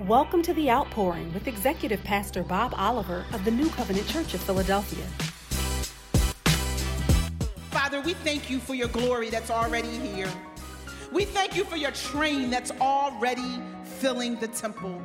Welcome to The Outpouring with Executive Pastor Bob Oliver of the New Covenant Church of Philadelphia. Father, we thank you for your glory that's already here. We thank you for your train that's already filling the temple.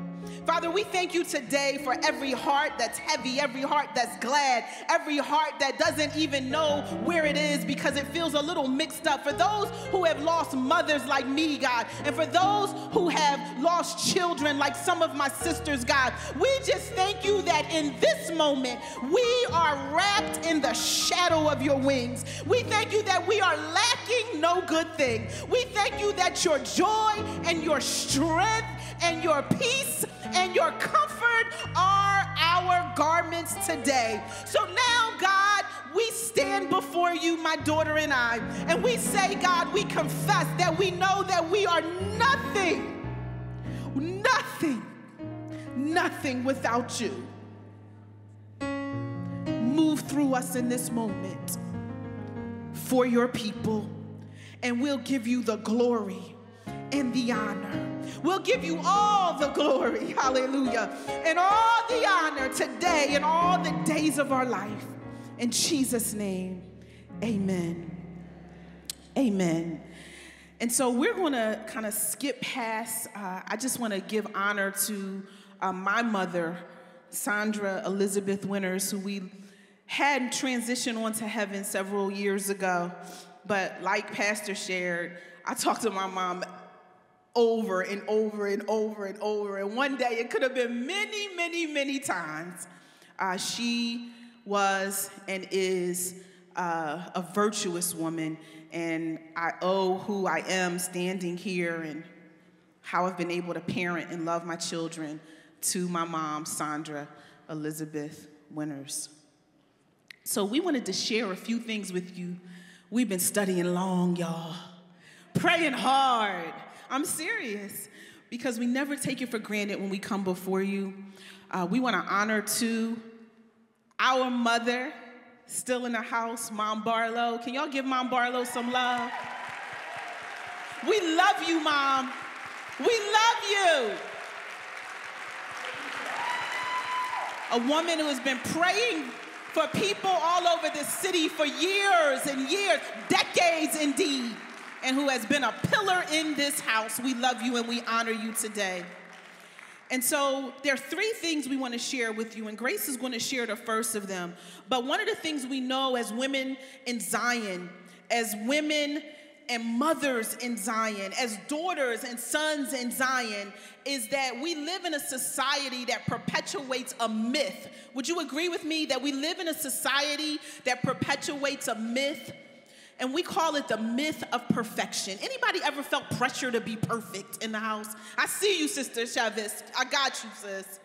Father, we thank you today for every heart that's heavy, every heart that's glad, every heart that doesn't even know where it is because it feels a little mixed up. For those who have lost mothers like me, God, and for those who have lost children like some of my sisters, God, we just thank you that in this moment we are wrapped in the shadow of your wings. We thank you that we are lacking no good thing. We thank you that your joy and your strength and your peace and your comfort are our garments today. So now, God, we stand before you, my daughter and I, and we say, God, we confess that we know that we are nothing, nothing, nothing without you. Move through us in this moment for your people, and we'll give you the glory and the honor. We'll give you all the glory, hallelujah, and all the honor today and all the days of our life. In Jesus' name, amen. Amen. And so we're going to kind of skip past, uh, I just want to give honor to uh, my mother, Sandra Elizabeth Winters, who we had transitioned on to heaven several years ago. But like Pastor shared, I talked to my mom over and over and over and over. And one day, it could have been many, many, many times. Uh, she was and is uh, a virtuous woman, and I owe who I am standing here and how I've been able to parent and love my children to my mom, Sandra Elizabeth Winters. So, we wanted to share a few things with you. We've been studying long, y'all, praying hard I'm serious because we never take it for granted when we come before you. Uh, we want to honor to our mother, still in the house, Mom Barlow. Can y'all give Mom Barlow some love? We love you, Mom. We love you. A woman who has been praying for people all over the city for years and years, decades indeed and who has been a pillar in this house. We love you and we honor you today. And so there are three things we want to share with you, and Grace is going to share the first of them. But one of the things we know as women in Zion, as women and mothers in Zion, as daughters and sons in Zion, is that we live in a society that perpetuates a myth. Would you agree with me that we live in a society that perpetuates a myth? And we call it the myth of perfection. Anybody ever felt pressure to be perfect in the house? I see you, Sister Chavez. I got you, sis.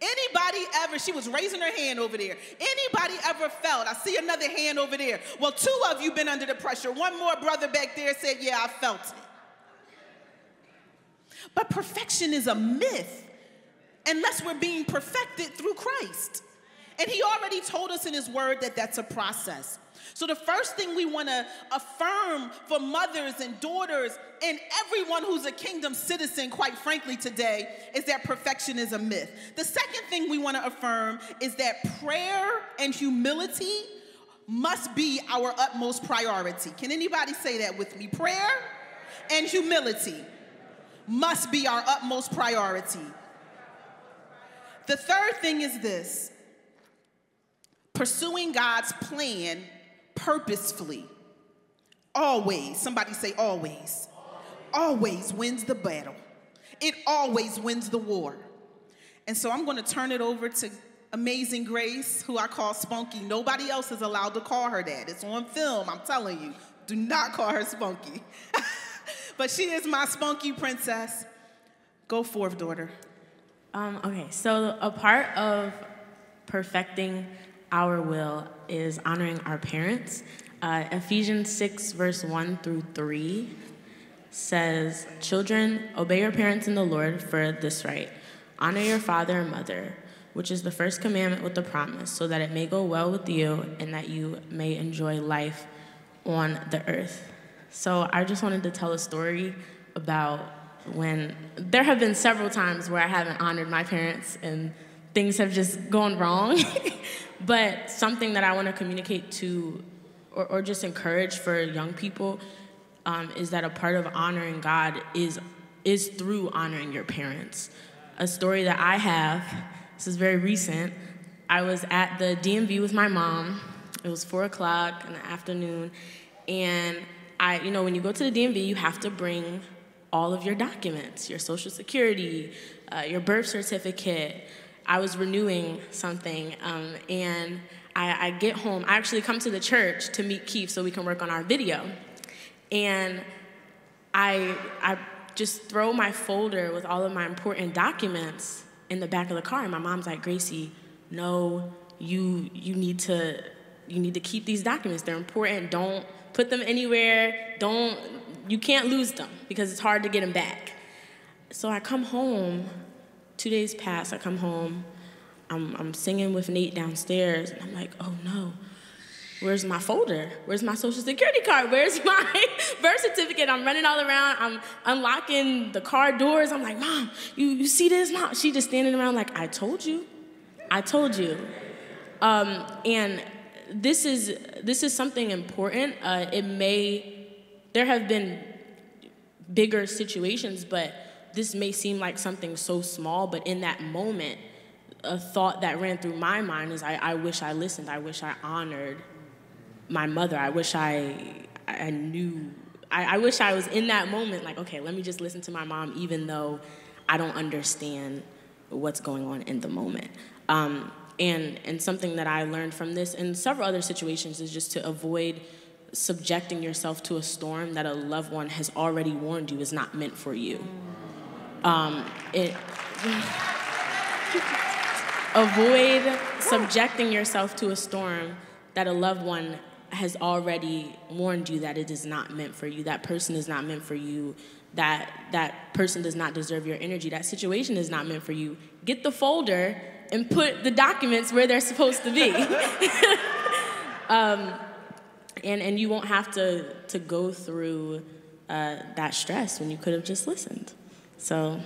Anybody ever, she was raising her hand over there. Anybody ever felt, I see another hand over there. Well, two of you been under the pressure. One more brother back there said, Yeah, I felt it. But perfection is a myth unless we're being perfected through Christ. And he already told us in his word that that's a process. So, the first thing we want to affirm for mothers and daughters and everyone who's a kingdom citizen, quite frankly, today, is that perfection is a myth. The second thing we want to affirm is that prayer and humility must be our utmost priority. Can anybody say that with me? Prayer and humility must be our utmost priority. The third thing is this pursuing God's plan purposefully. Always, somebody say always. Always wins the battle. It always wins the war. And so I'm going to turn it over to Amazing Grace, who I call Spunky. Nobody else is allowed to call her that. It's on film, I'm telling you. Do not call her Spunky. but she is my spunky princess. Go forth, daughter. Um, okay, so a part of perfecting our will is honoring our parents. Uh, Ephesians 6, verse 1 through 3 says, Children, obey your parents in the Lord for this right. Honor your father and mother, which is the first commandment with the promise, so that it may go well with you and that you may enjoy life on the earth. So I just wanted to tell a story about when there have been several times where I haven't honored my parents and things have just gone wrong. but something that I want to communicate to or, or, just encourage for young people um, is that a part of honoring God is, is through honoring your parents. A story that I have, this is very recent. I was at the DMV with my mom. It was four o'clock in the afternoon. And I, you know, when you go to the DMV, you have to bring all of your documents, your social security, uh, your birth certificate. I was renewing something, um, and I, I, get home. I actually come to the church to meet Keith so we can work on our video. And I, I just throw my folder with all of my important documents in the back of the car, and my mom's like, Gracie, no, you, you, need to, you need to keep these documents. They're important. Don't put them anywhere. Don't you can't lose them because it's hard to get them back. So I come home, two days pass, I come home, I'm, I'm singing with Nate downstairs, and I'm like, oh no, where's my folder? Where's my social security card? Where's my birth certificate? I'm running all around, I'm unlocking the car doors. I'm like, Mom, you, you see this? Mom, she just standing around like, I told you. I told you. Um, and this is this is something important. Uh, it may there have been bigger situations, but this may seem like something so small, but in that moment, a thought that ran through my mind is I, I wish I listened. I wish I honored my mother. I wish I, I knew. I, I wish I was in that moment, like, okay, let me just listen to my mom, even though I don't understand what's going on in the moment. Um, and, and something that I learned from this and several other situations is just to avoid subjecting yourself to a storm that a loved one has already warned you is not meant for you. Um, it, avoid subjecting yourself to a storm that a loved one has already warned you that it is not meant for you. That person is not meant for you. That that person does not deserve your energy. That situation is not meant for you. Get the folder and put the documents where they're supposed to be. um, and, and you won't have to, to go through uh, that stress when you could have just listened. So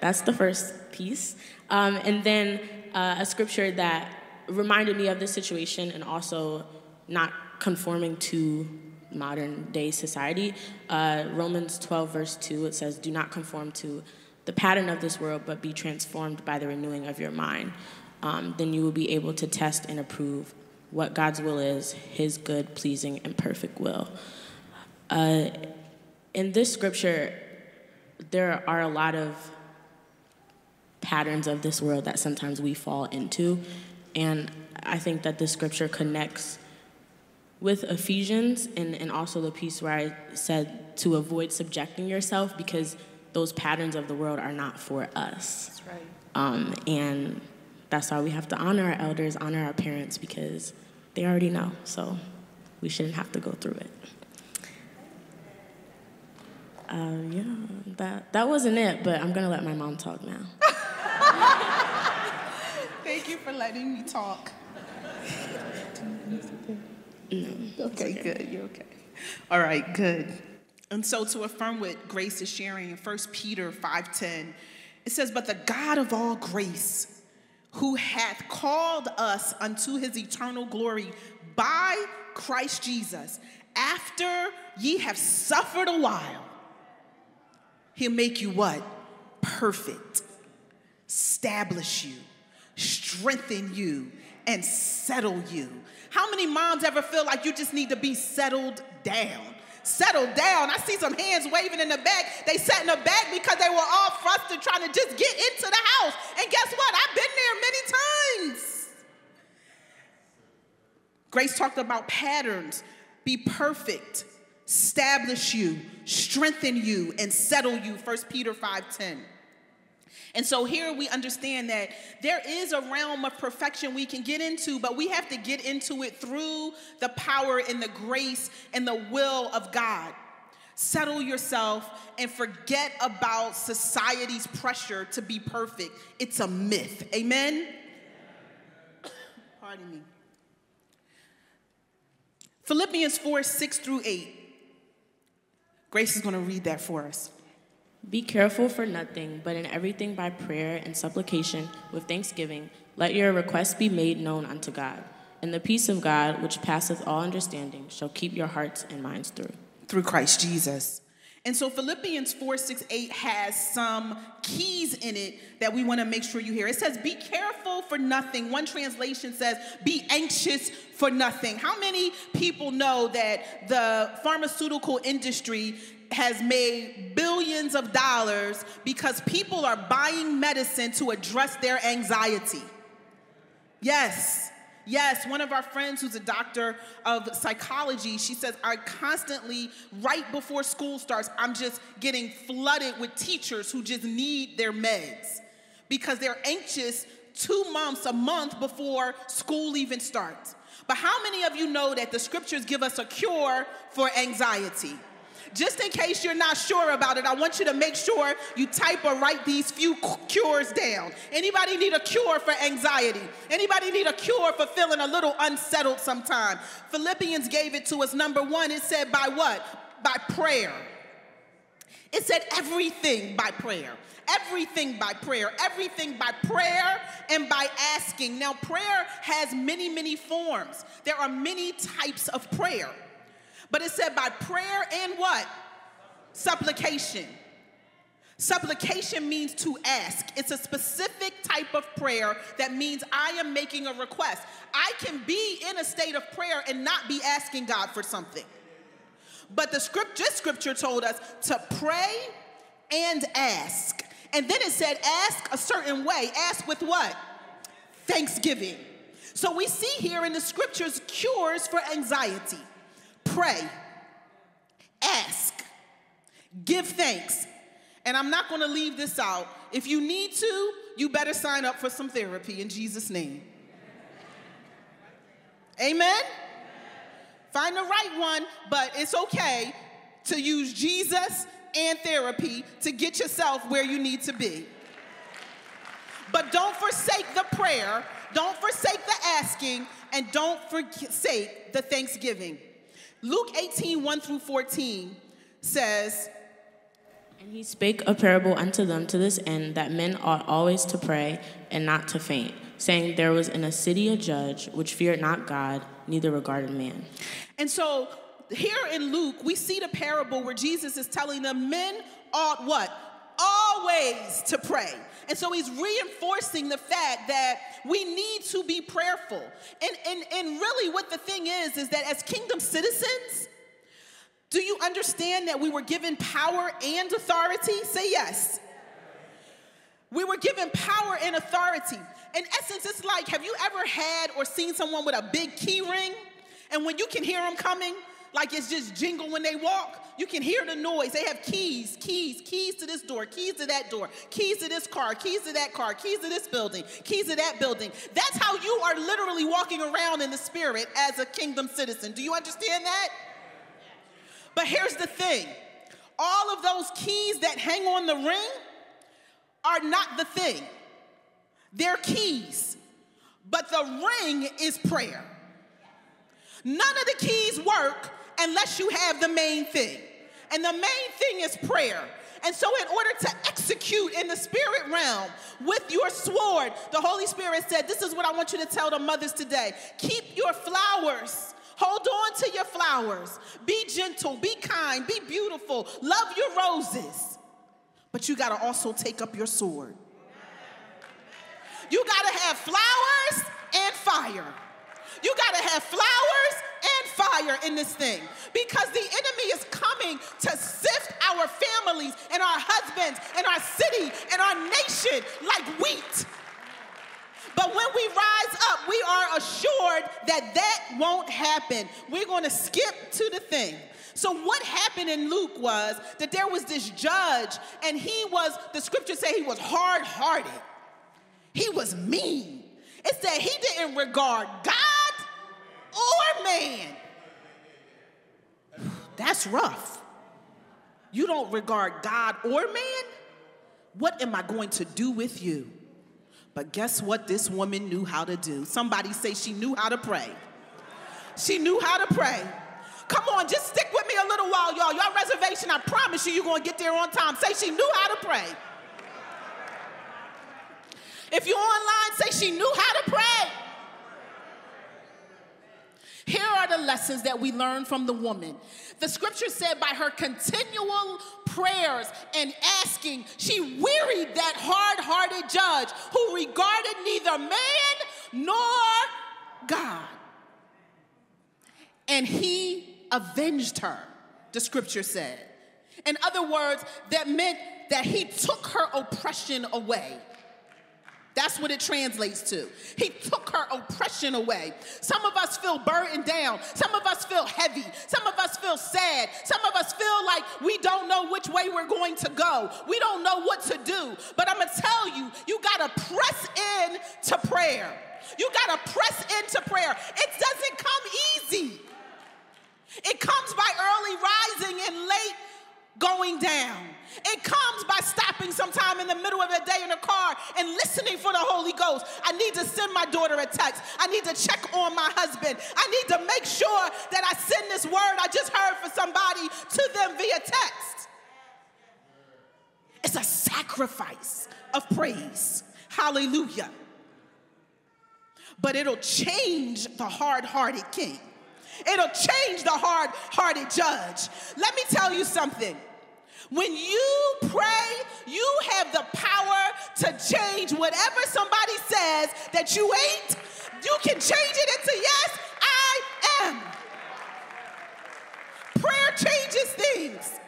that's the first piece. Um, and then uh, a scripture that reminded me of this situation and also not conforming to modern day society. Uh, Romans 12, verse 2, it says, Do not conform to the pattern of this world, but be transformed by the renewing of your mind. Um, then you will be able to test and approve what God's will is, His good, pleasing, and perfect will. Uh, in this scripture, there are a lot of patterns of this world that sometimes we fall into. And I think that this scripture connects with Ephesians and, and also the piece where I said to avoid subjecting yourself because those patterns of the world are not for us. That's right. Um, and that's why we have to honor our elders, honor our parents, because they already know. So we shouldn't have to go through it. Uh, yeah, that, that wasn't it, but I'm gonna let my mom talk now. Thank you for letting me talk. No, okay, okay, good. You're okay. All right, good. And so to affirm what Grace is sharing in 1 Peter 5:10, it says, But the God of all grace who hath called us unto his eternal glory by Christ Jesus, after ye have suffered a while, he'll make you what? Perfect, establish you, strengthen you, and settle you. How many moms ever feel like you just need to be settled down? Settled down. I see some hands waving in the back. They sat in the back because they were all frustrated trying to just get into the house. And guess what? I've been there many times. Grace talked about patterns. Be perfect, establish you, strengthen you, and settle you. 1 Peter 5:10. And so here we understand that there is a realm of perfection we can get into, but we have to get into it through the power and the grace and the will of God. Settle yourself and forget about society's pressure to be perfect. It's a myth. Amen? Pardon me. Philippians 4 6 through 8. Grace is going to read that for us. Be careful for nothing, but in everything by prayer and supplication with thanksgiving, let your requests be made known unto God. And the peace of God, which passeth all understanding, shall keep your hearts and minds through. Through Christ Jesus. And so Philippians 4, 6, 8 has some keys in it that we want to make sure you hear. It says, Be careful for nothing. One translation says, Be anxious for nothing. How many people know that the pharmaceutical industry has made billions of dollars because people are buying medicine to address their anxiety? Yes. Yes, one of our friends who's a doctor of psychology, she says, I constantly, right before school starts, I'm just getting flooded with teachers who just need their meds because they're anxious two months, a month before school even starts. But how many of you know that the scriptures give us a cure for anxiety? Just in case you're not sure about it, I want you to make sure you type or write these few cures down. Anybody need a cure for anxiety? Anybody need a cure for feeling a little unsettled sometime? Philippians gave it to us. Number one, it said by what? By prayer. It said everything by prayer. Everything by prayer. Everything by prayer and by asking. Now, prayer has many, many forms. There are many types of prayer. But it said by prayer and what? Supplication. Supplication means to ask. It's a specific type of prayer that means I am making a request. I can be in a state of prayer and not be asking God for something. But the script, this scripture told us to pray and ask. And then it said, ask a certain way. Ask with what? Thanksgiving. So we see here in the scriptures cures for anxiety pray, ask, give thanks. And I'm not going to leave this out. If you need to, you better sign up for some therapy in Jesus' name. Amen? Find the right one, but it's okay to use Jesus and therapy to get yourself where you need to be. But don't forsake the prayer, don't forsake the asking, and don't forsake the thanksgiving. Luke 18, 1 through 14 says, And he spake a parable unto them to this end, that men ought always to pray and not to faint, saying, There was in a city a judge which feared not God, neither regarded man. And so here in Luke, we see the parable where Jesus is telling them men ought what? Always to pray. And so he's reinforcing the fact that we need to be prayerful. And, and, and really, what the thing is, is that as kingdom citizens, do you understand that we were given power and authority? Say yes. We were given power and authority. In essence, it's like have you ever had or seen someone with a big key ring? And when you can hear them coming, like it's just jingle when they walk. You can hear the noise. They have keys, keys, keys to this door, keys to that door, keys to this car, keys to that car, keys to this building, keys to that building. That's how you are literally walking around in the spirit as a kingdom citizen. Do you understand that? But here's the thing all of those keys that hang on the ring are not the thing, they're keys. But the ring is prayer. None of the keys work unless you have the main thing. And the main thing is prayer. And so, in order to execute in the spirit realm with your sword, the Holy Spirit said, This is what I want you to tell the mothers today. Keep your flowers. Hold on to your flowers. Be gentle, be kind, be beautiful. Love your roses. But you got to also take up your sword. You got to have flowers and fire. You got to have flowers fire in this thing because the enemy is coming to sift our families and our husbands and our city and our nation like wheat. But when we rise up, we are assured that that won't happen. We're going to skip to the thing. So, what happened in Luke was that there was this judge, and he was, the scriptures say he was hard hearted, he was mean. It said he didn't regard God or man. That's rough. You don't regard God or man? What am I going to do with you? But guess what this woman knew how to do? Somebody say she knew how to pray. She knew how to pray. Come on, just stick with me a little while, y'all. Y'all reservation, I promise you, you're going to get there on time. Say she knew how to pray. If you're online, say she knew how to pray. Lessons that we learn from the woman. The scripture said, by her continual prayers and asking, she wearied that hard hearted judge who regarded neither man nor God. And he avenged her, the scripture said. In other words, that meant that he took her oppression away. That's what it translates to. He took her oppression away. Some of us feel burdened down. Some of us feel heavy. Some of us feel sad. Some of us feel like we don't know which way we're going to go. We don't know what to do. But I'm going to tell you, you got to press in to prayer. You got to press into prayer. It doesn't come easy. It comes by early rising and late going down. It comes by stopping sometime in the middle of the day in a car and listening for the Holy Ghost. I need to send my daughter a text. I need to check on my husband. I need to make sure that I send this word I just heard for somebody to them via text. It's a sacrifice of praise. Hallelujah. But it'll change the hard hearted king. It'll change the hard hearted judge. Let me tell you something. When you pray, you have the power to change whatever somebody says that you ain't. You can change it into yes, I am. Prayer changes things.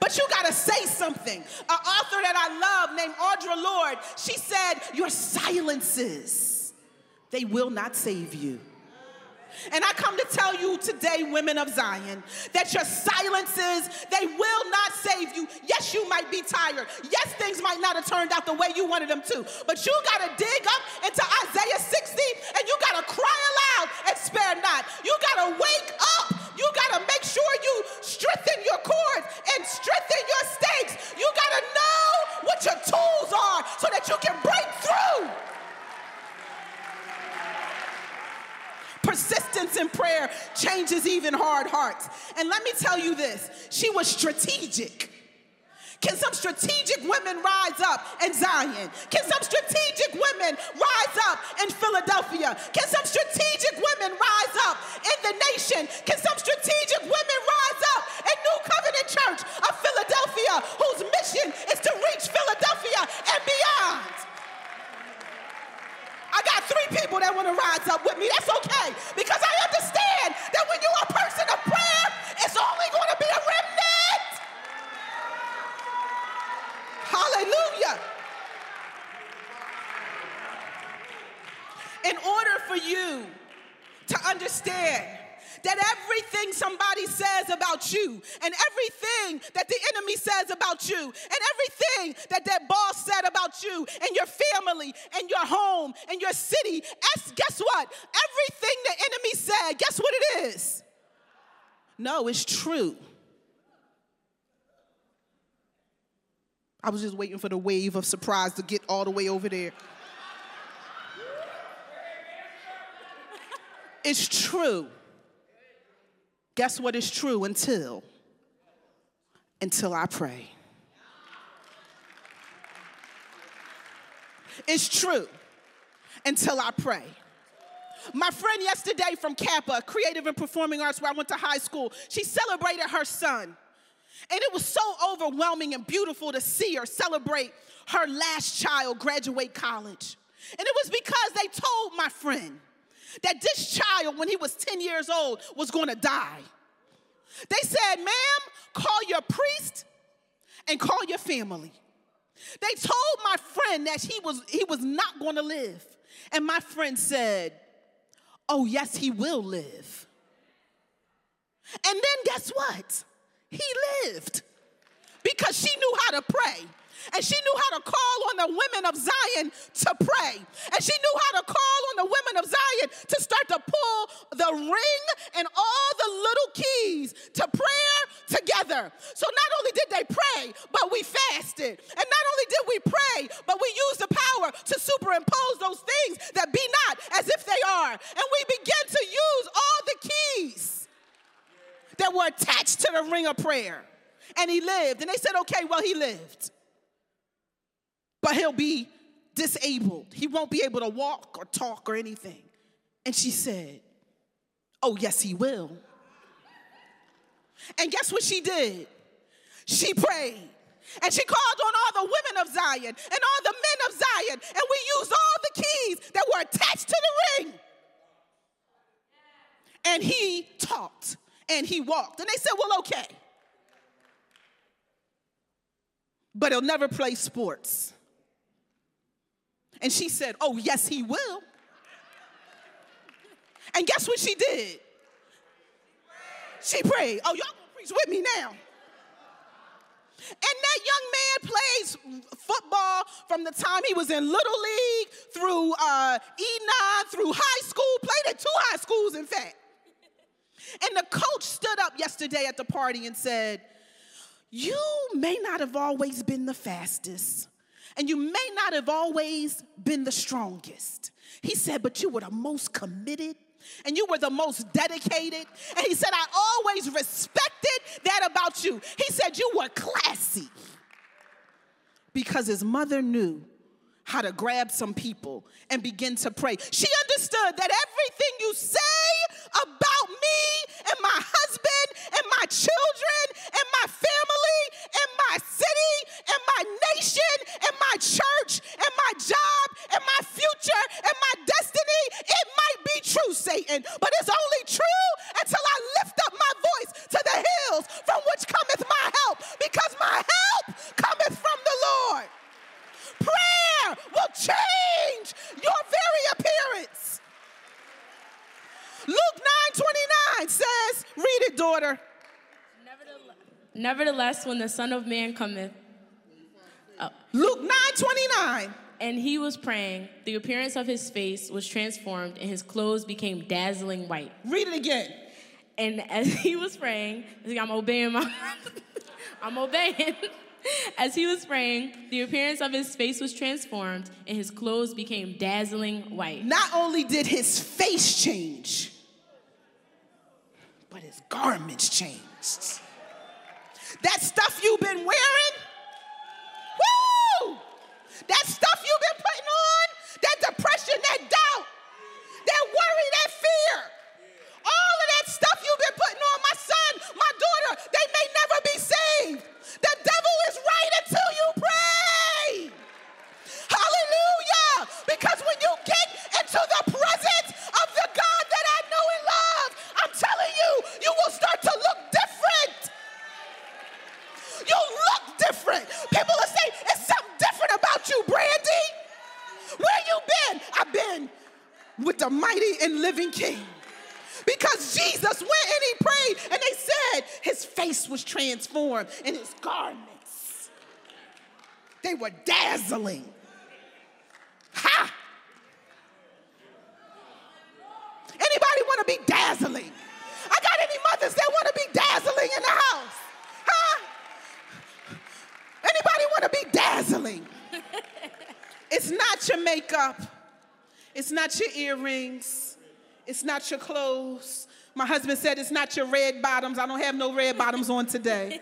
But you gotta say something. An author that I love named Audre Lorde, she said, Your silences, they will not save you. And I come to tell you today, women of Zion, that your silences, they will not save you. Yes, you might be tired. Yes, things might not have turned out the way you wanted them to. But you got to dig up into Isaiah 60 and you got to cry aloud and spare not. You got to wake up. You got to make sure you strengthen your cords and strengthen your stakes. You got to know what your tools are so that you can break through. Persistence in prayer changes even hard hearts. And let me tell you this she was strategic. Can some strategic women rise up in Zion? Can some strategic women rise up in Philadelphia? Can some strategic women rise up in the nation? Can some strategic women rise up in New Covenant Church of Philadelphia, whose mission is to reach Philadelphia and beyond? I got three people that want to rise up with me. That's okay because I understand that when you're a person of prayer, it's only going to be a remnant. Hallelujah. In order for you to understand that everything somebody says about you and everything that the enemy says about you and everything that that boss said about you and your family and your home and your city, guess what? Everything the enemy said, guess what it is? No, it's true. I was just waiting for the wave of surprise to get all the way over there. It's true. Guess what is true until? Until I pray. It's true until I pray. My friend yesterday from CAPA, Creative and Performing Arts, where I went to high school, she celebrated her son. And it was so overwhelming and beautiful to see her celebrate her last child graduate college. And it was because they told my friend that this child, when he was 10 years old, was going to die. They said, ma'am, call your priest and call your family. They told my friend that he was, he was not going to live. And my friend said, Oh, yes, he will live. And then guess what? He lived because she knew how to pray and she knew how to call on the women of Zion to pray. And she knew how to call on the women of Zion to start to pull the ring and all the little keys to prayer together. So not only did they pray, but we fasted. And not only did we pray, but we used the power to superimpose those things that be not as if they are. And we begin to use all the keys that were attached to the ring of prayer. And he lived. And they said, okay, well, he lived. But he'll be disabled. He won't be able to walk or talk or anything. And she said, oh, yes, he will. And guess what she did? She prayed. And she called on all the women of Zion and all the men of Zion. And we used all the keys that were attached to the ring. And he talked and he walked. And they said, well, okay. But he'll never play sports. And she said, oh, yes, he will. And guess what she did? She prayed. Oh, y'all gonna preach with me now. And that young man plays football from the time he was in Little League through uh, E9, through high school, played at two high schools, in fact. And the coach stood up yesterday at the party and said, You may not have always been the fastest, and you may not have always been the strongest. He said, But you were the most committed and you were the most dedicated. And he said, I always respected that about you. He said, You were classy because his mother knew how to grab some people and begin to pray. She understood that everything you say about me and my husband and my children and my family and my city and my nation and my church and my job and my future and my destiny, it might be true, Satan, but it's only true until I lift up my voice to the hills from which cometh my help because my help cometh from the Lord. Prayer will change your very appearance. Luke 9 29 says, read it, daughter. Nevertheless, when the Son of Man cometh, oh. Luke 9 29. And he was praying, the appearance of his face was transformed, and his clothes became dazzling white. Read it again. And as he was praying, I'm obeying my, I'm obeying. As he was praying, the appearance of his face was transformed, and his clothes became dazzling white. Not only did his face change, but his garments changed. That stuff you've been wearing, woo! That stuff you've been putting on, that depression, that doubt, that worry, that fear, with the mighty and living King because Jesus went and he prayed, and they said his face was transformed and his garments. They were dazzling. Ha! Anybody want to be dazzling? I got any mothers that want to be dazzling in the house? Huh? Anybody want to be dazzling? it's not your makeup. It's not your earrings. It's not your clothes. My husband said it's not your red bottoms. I don't have no red bottoms on today.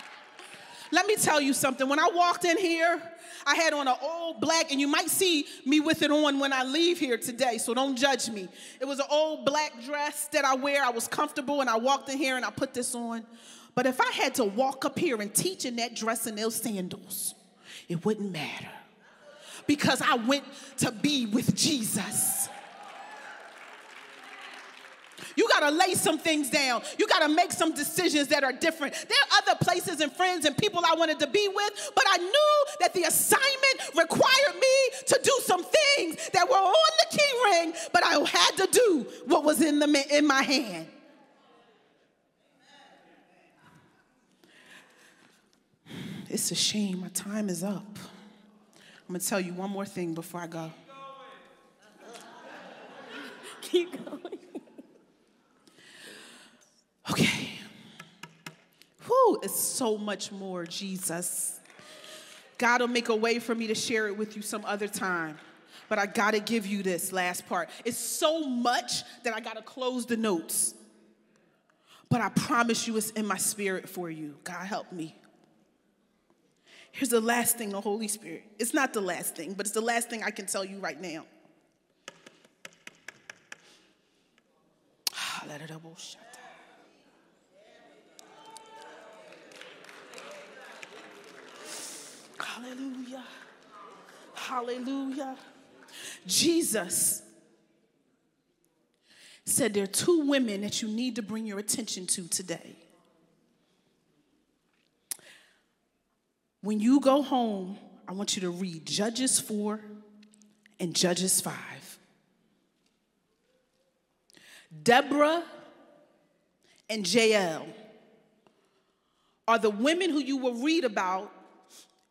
Let me tell you something. When I walked in here, I had on an old black, and you might see me with it on when I leave here today, so don't judge me. It was an old black dress that I wear. I was comfortable, and I walked in here and I put this on. But if I had to walk up here and teach in that dress and those sandals, it wouldn't matter because I went to be with Jesus. You got to lay some things down. You got to make some decisions that are different. There are other places and friends and people I wanted to be with, but I knew that the assignment required me to do some things that were on the key ring, but I had to do what was in, the, in my hand. It's a shame. My time is up. I'm going to tell you one more thing before I go. Keep going. Okay. Whew, it's so much more, Jesus. God will make a way for me to share it with you some other time. But I gotta give you this last part. It's so much that I gotta close the notes. but I promise you it's in my spirit for you. God help me. Here's the last thing the Holy Spirit. It's not the last thing, but it's the last thing I can tell you right now. Hallelujah. Hallelujah. Jesus said there are two women that you need to bring your attention to today. When you go home, I want you to read Judges 4 and Judges 5. Deborah and Jael are the women who you will read about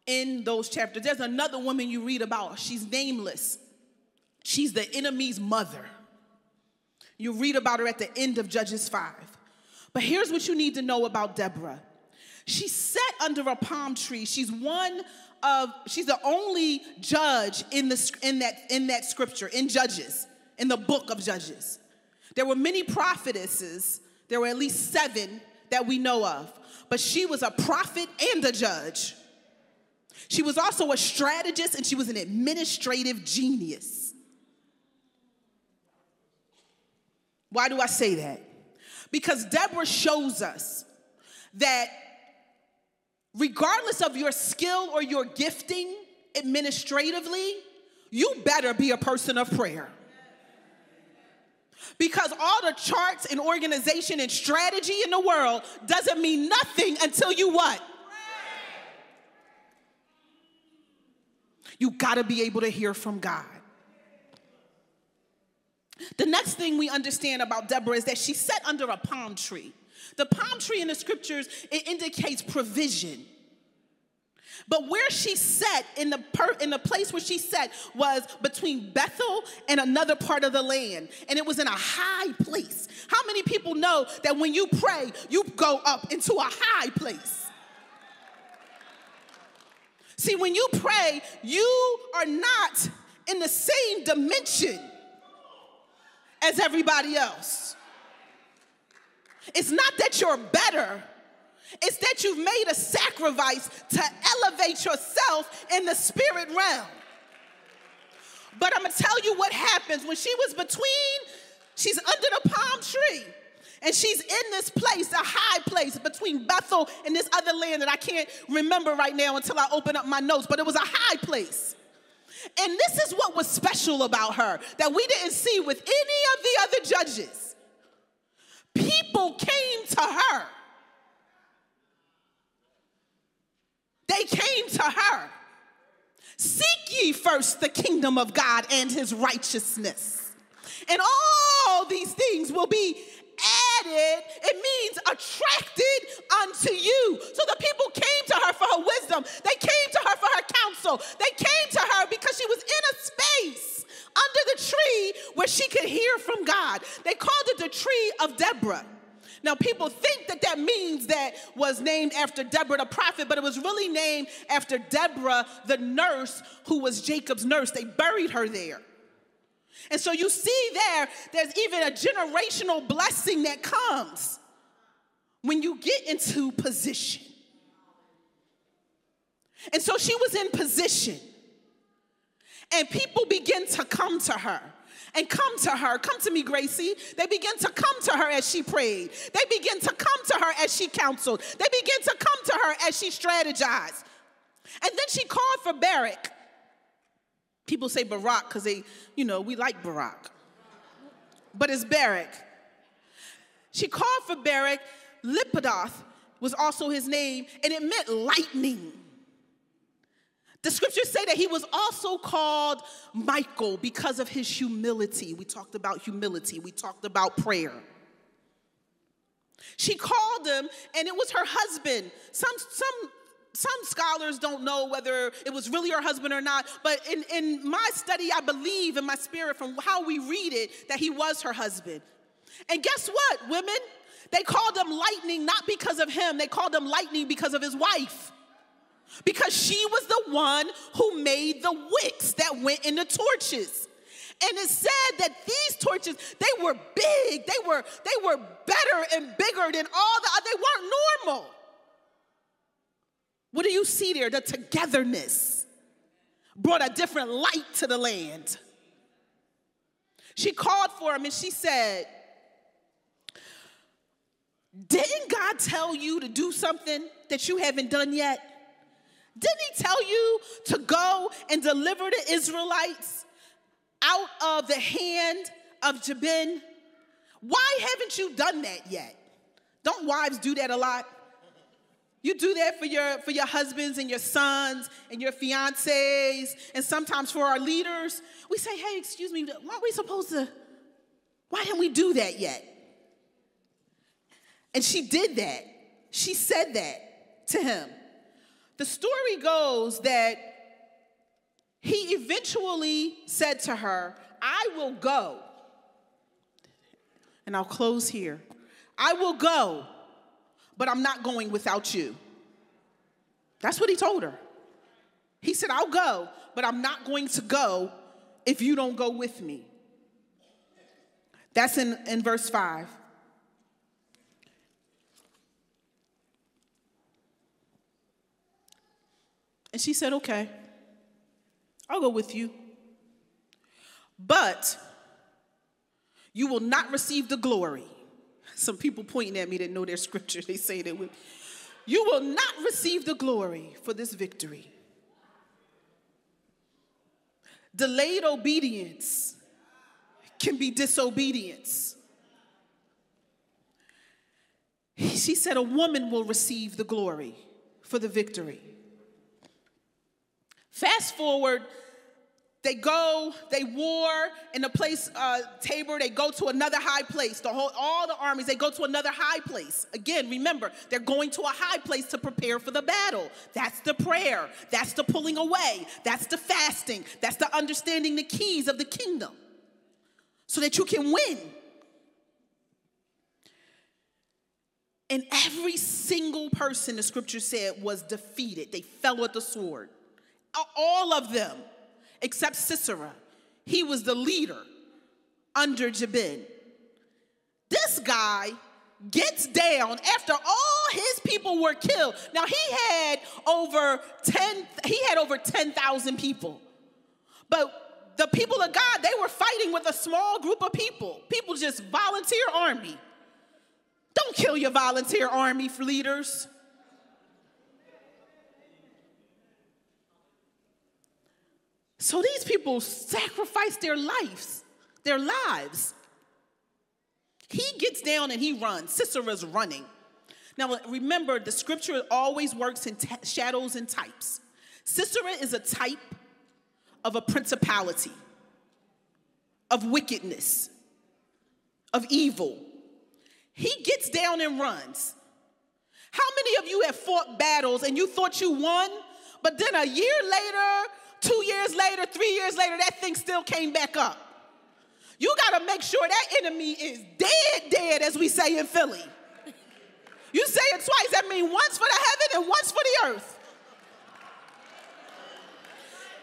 in those chapters. There's another woman you read about. She's nameless. She's the enemy's mother. You read about her at the end of Judges 5. But here's what you need to know about Deborah. She sat under a palm tree. She's one of, she's the only judge in, the, in, that, in that scripture, in Judges, in the book of Judges. There were many prophetesses, there were at least seven that we know of, but she was a prophet and a judge. She was also a strategist and she was an administrative genius. Why do I say that? Because Deborah shows us that regardless of your skill or your gifting administratively, you better be a person of prayer. Because all the charts and organization and strategy in the world doesn't mean nothing until you what? You gotta be able to hear from God. The next thing we understand about Deborah is that she sat under a palm tree. The palm tree in the scriptures, it indicates provision. But where she sat in the per, in the place where she sat was between Bethel and another part of the land, and it was in a high place. How many people know that when you pray, you go up into a high place? See, when you pray, you are not in the same dimension as everybody else. It's not that you're better, it's that you've made a sacrifice to elevate yourself in the spirit realm. But I'm gonna tell you what happens when she was between, she's under the palm tree. And she's in this place, a high place between Bethel and this other land that I can't remember right now until I open up my notes, but it was a high place. And this is what was special about her that we didn't see with any of the other judges. People came to her. They came to her. Seek ye first the kingdom of God and his righteousness. And all these things will be added, it means attracted unto you. So the people came to her for her wisdom. They came to her for her counsel. They came to her because she was in a space under the tree where she could hear from God. They called it the tree of Deborah. Now, people think that that means that was named after Deborah the prophet, but it was really named after Deborah, the nurse, who was Jacob's nurse. They buried her there. And so you see there, there's even a generational blessing that comes when you get into position. And so she was in position. And people begin to come to her and come to her. Come to me, Gracie. They begin to come to her as she prayed. They begin to come to her as she counseled. They begin to come to her as she strategized. And then she called for Barak. People say Barak because they, you know, we like Barak. But it's Barak. She called for Barak. Lapidoth was also his name, and it meant lightning. The scriptures say that he was also called Michael because of his humility. We talked about humility, we talked about prayer. She called him, and it was her husband. Some, some some scholars don't know whether it was really her husband or not, but in, in my study, I believe in my spirit from how we read it that he was her husband. And guess what, women? They called him lightning not because of him, they called him lightning because of his wife. Because she was the one who made the wicks that went in the torches. And it said that these torches, they were big, they were, they were better and bigger than all the they weren't normal. What do you see there? The togetherness brought a different light to the land. She called for him and she said, Didn't God tell you to do something that you haven't done yet? Didn't He tell you to go and deliver the Israelites out of the hand of Jabin? Why haven't you done that yet? Don't wives do that a lot? You do that for your, for your husbands and your sons and your fiancés, and sometimes for our leaders. We say, hey, excuse me, weren't we supposed to? Why didn't we do that yet? And she did that. She said that to him. The story goes that he eventually said to her, I will go. And I'll close here. I will go but I'm not going without you. That's what he told her. He said, I'll go, but I'm not going to go if you don't go with me. That's in, in verse 5. And she said, Okay, I'll go with you. But you will not receive the glory some people pointing at me that know their scripture, they say that with you will not receive the glory for this victory. Delayed obedience can be disobedience. She said, A woman will receive the glory for the victory. Fast forward they go, they war in the place, uh, Tabor, they go to another high place. The whole, all the armies, they go to another high place. Again, remember, they're going to a high place to prepare for the battle. That's the prayer. That's the pulling away. That's the fasting. That's the understanding the keys of the kingdom so that you can win. And every single person, the scripture said, was defeated. They fell with the sword. All of them except Sisera. He was the leader under Jabin. This guy gets down after all his people were killed. Now he had over 10 he had over 10,000 people. But the people of God, they were fighting with a small group of people. People just volunteer army. Don't kill your volunteer army for leaders. So these people sacrifice their lives, their lives. He gets down and he runs. Sisera's running. Now remember, the scripture always works in t- shadows and types. Sisera is a type of a principality, of wickedness, of evil. He gets down and runs. How many of you have fought battles and you thought you won, but then a year later, Two years later, three years later, that thing still came back up. You got to make sure that enemy is dead, dead, as we say in Philly. You say it twice, that means once for the heaven and once for the earth.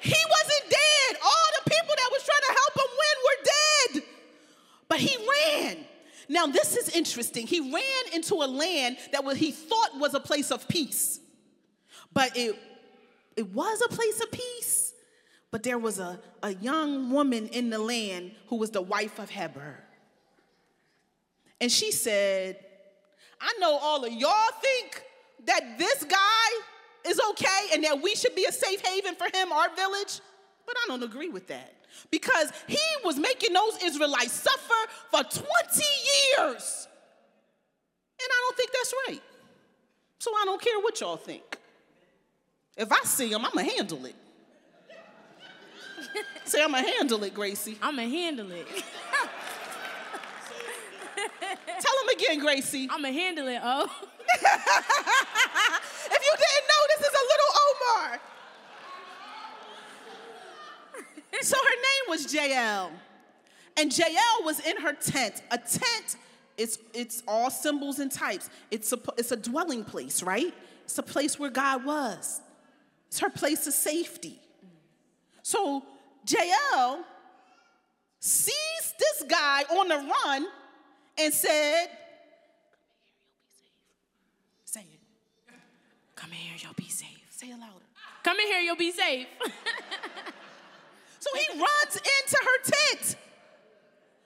He wasn't dead. All the people that was trying to help him win were dead. But he ran. Now, this is interesting. He ran into a land that what he thought was a place of peace, but it, it was a place of peace but there was a, a young woman in the land who was the wife of Heber. And she said, I know all of y'all think that this guy is okay and that we should be a safe haven for him, our village, but I don't agree with that. Because he was making those Israelites suffer for 20 years. And I don't think that's right. So I don't care what y'all think. If I see him, I'm gonna handle it. Say, I'm going to handle it, Gracie. I'm going to handle it. Tell him again, Gracie. I'm going to handle it, oh. if you didn't know, this is a little Omar. so her name was Jael. And Jael was in her tent. A tent is it's all symbols and types. It's a, it's a dwelling place, right? It's a place where God was. It's her place of safety. So Jael sees this guy on the run and said, Say it. Come in here, you'll be safe. Say it louder. Come in here, you'll be safe. So he runs into her tent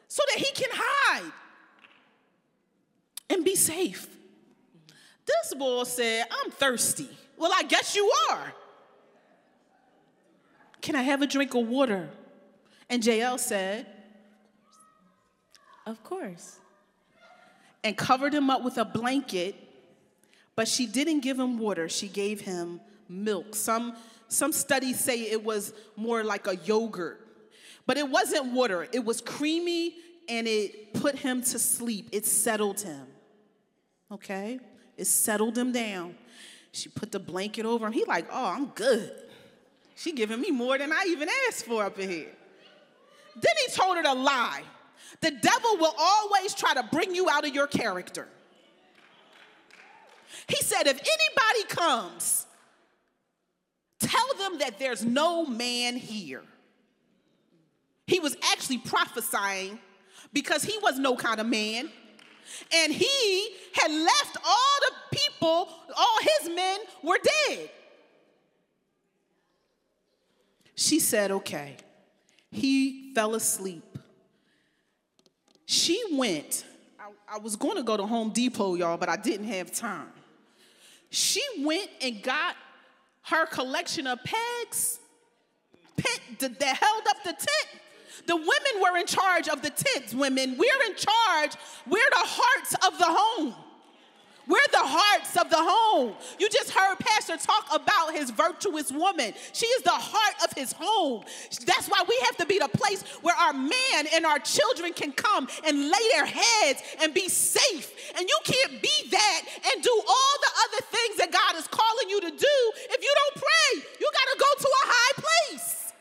so that he can hide and be safe. This boy said, I'm thirsty. Well, I guess you are. Can I have a drink of water? And Jael said, of course. and covered him up with a blanket, but she didn't give him water. She gave him milk. Some, some studies say it was more like a yogurt, but it wasn't water. It was creamy and it put him to sleep. It settled him. Okay? It settled him down. She put the blanket over him. He like, oh, I'm good. She giving me more than I even asked for up in here. Then he told her to lie. The devil will always try to bring you out of your character. He said, if anybody comes, tell them that there's no man here. He was actually prophesying because he was no kind of man. And he had left all the people, all his men were dead. She said, okay. He fell asleep. She went. I, I was going to go to Home Depot, y'all, but I didn't have time. She went and got her collection of pegs pit, that held up the tent. The women were in charge of the tents, women. We're in charge. We're the hearts of the home. We're the hearts of the home. You just heard Pastor talk about his virtuous woman. She is the heart of his home. That's why we have to be the place where our man and our children can come and lay their heads and be safe. And you can't be that and do all the other things that God is calling you to do if you don't pray. You got to go to a high place.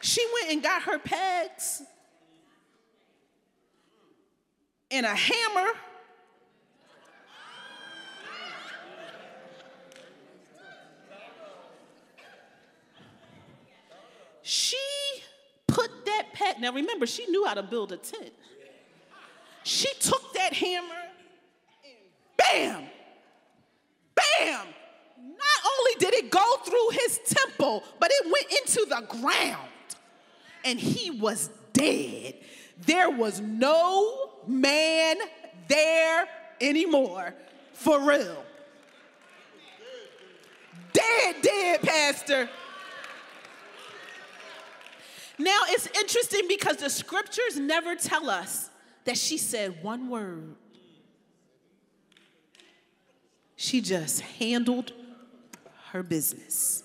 She went and got her pegs and a hammer. She put that peg. Now remember, she knew how to build a tent. She took that hammer and bam, bam. Not only did it go through his temple, but it went into the ground and he was dead. There was no man there anymore. For real. Dead, dead, Pastor. Now it's interesting because the scriptures never tell us that she said one word. She just handled her business.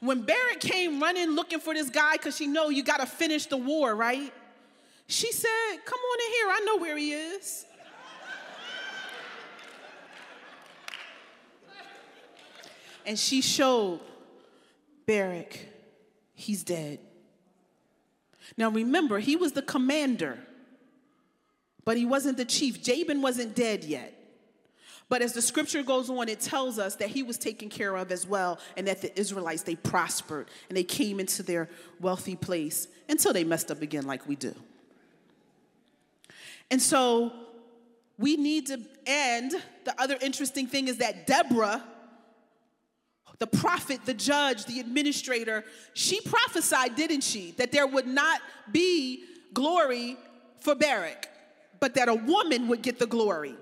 When Barak came running looking for this guy because she know you got to finish the war, right? She said, "Come on in here. I know where he is." and she showed Barak, he's dead. Now remember, he was the commander, but he wasn't the chief. Jabin wasn't dead yet. But as the scripture goes on, it tells us that he was taken care of as well, and that the Israelites they prospered and they came into their wealthy place until they messed up again, like we do. And so we need to, and the other interesting thing is that Deborah, the prophet, the judge, the administrator, she prophesied, didn't she, that there would not be glory for Barak, but that a woman would get the glory.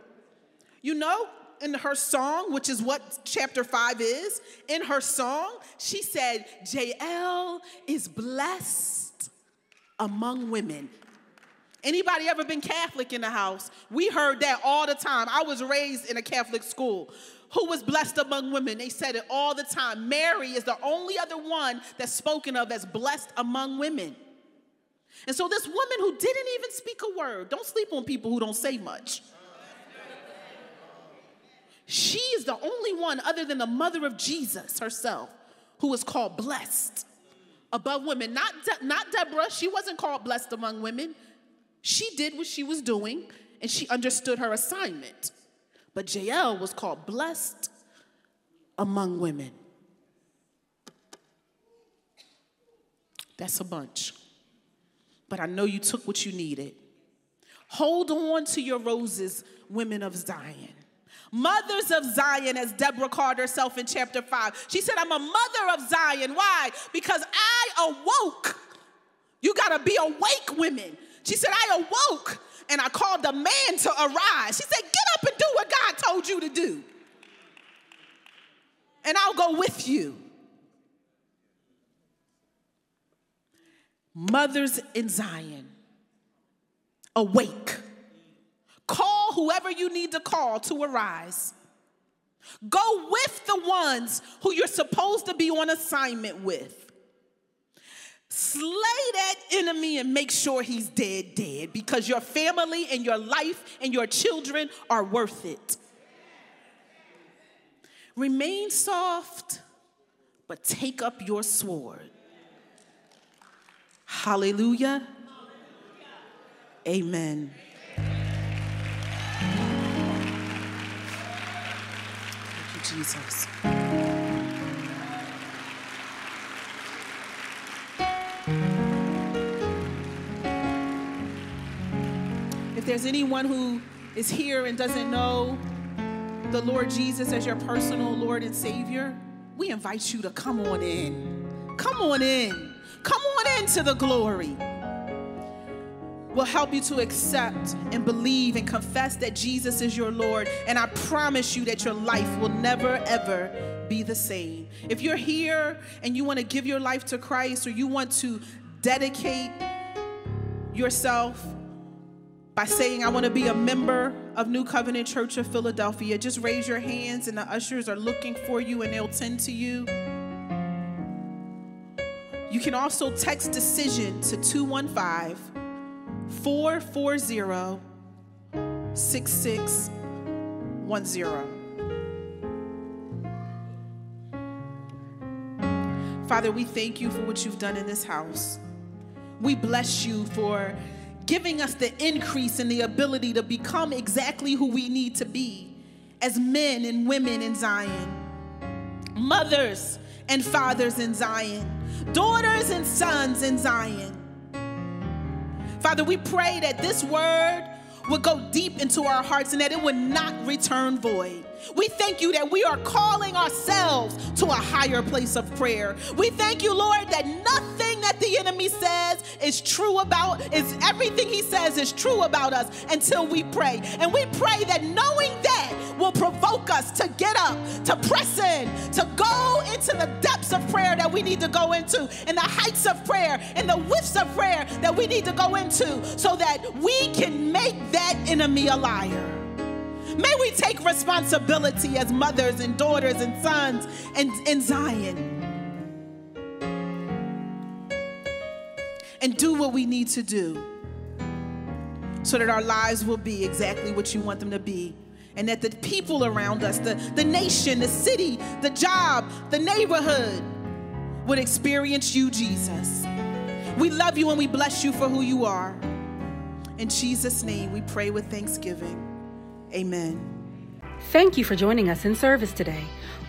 You know, in her song, which is what chapter 5 is, in her song, she said, Jael is blessed among women. Anybody ever been Catholic in the house? We heard that all the time. I was raised in a Catholic school. Who was blessed among women? They said it all the time. Mary is the only other one that's spoken of as blessed among women. And so, this woman who didn't even speak a word, don't sleep on people who don't say much. She is the only one, other than the mother of Jesus herself, who is called blessed above women. Not, De- not Deborah, she wasn't called blessed among women. She did what she was doing and she understood her assignment. But Jael was called blessed among women. That's a bunch. But I know you took what you needed. Hold on to your roses, women of Zion. Mothers of Zion, as Deborah called herself in chapter 5. She said, I'm a mother of Zion. Why? Because I awoke. You gotta be awake, women. She said, I awoke and I called the man to arise. She said, Get up and do what God told you to do. And I'll go with you. Mothers in Zion, awake. Call whoever you need to call to arise. Go with the ones who you're supposed to be on assignment with. Slay that enemy and make sure he's dead, dead, because your family and your life and your children are worth it. Remain soft, but take up your sword. Hallelujah. Amen. Thank you, Jesus. There's anyone who is here and doesn't know the Lord Jesus as your personal Lord and Savior, we invite you to come on in. Come on in. Come on into the glory. We'll help you to accept and believe and confess that Jesus is your Lord. And I promise you that your life will never, ever be the same. If you're here and you want to give your life to Christ or you want to dedicate yourself by saying, I want to be a member of New Covenant Church of Philadelphia, just raise your hands and the ushers are looking for you and they'll tend to you. You can also text decision to 215 440 6610. Father, we thank you for what you've done in this house. We bless you for giving us the increase in the ability to become exactly who we need to be as men and women in Zion, mothers and fathers in Zion, daughters and sons in Zion. Father, we pray that this word would go deep into our hearts and that it would not return void. We thank you that we are calling ourselves to a higher place of prayer. We thank you, Lord, that nothing that the enemy says is true about, is everything he says is true about us until we pray. And we pray that knowing that will provoke us to get up, to press in, to go into the depths of prayer that we need to go into, and the heights of prayer, and the widths of prayer that we need to go into, so that we can make that enemy a liar. May we take responsibility as mothers and daughters and sons and in Zion. And do what we need to do so that our lives will be exactly what you want them to be. And that the people around us, the, the nation, the city, the job, the neighborhood would experience you, Jesus. We love you and we bless you for who you are. In Jesus' name, we pray with thanksgiving. Amen. Thank you for joining us in service today.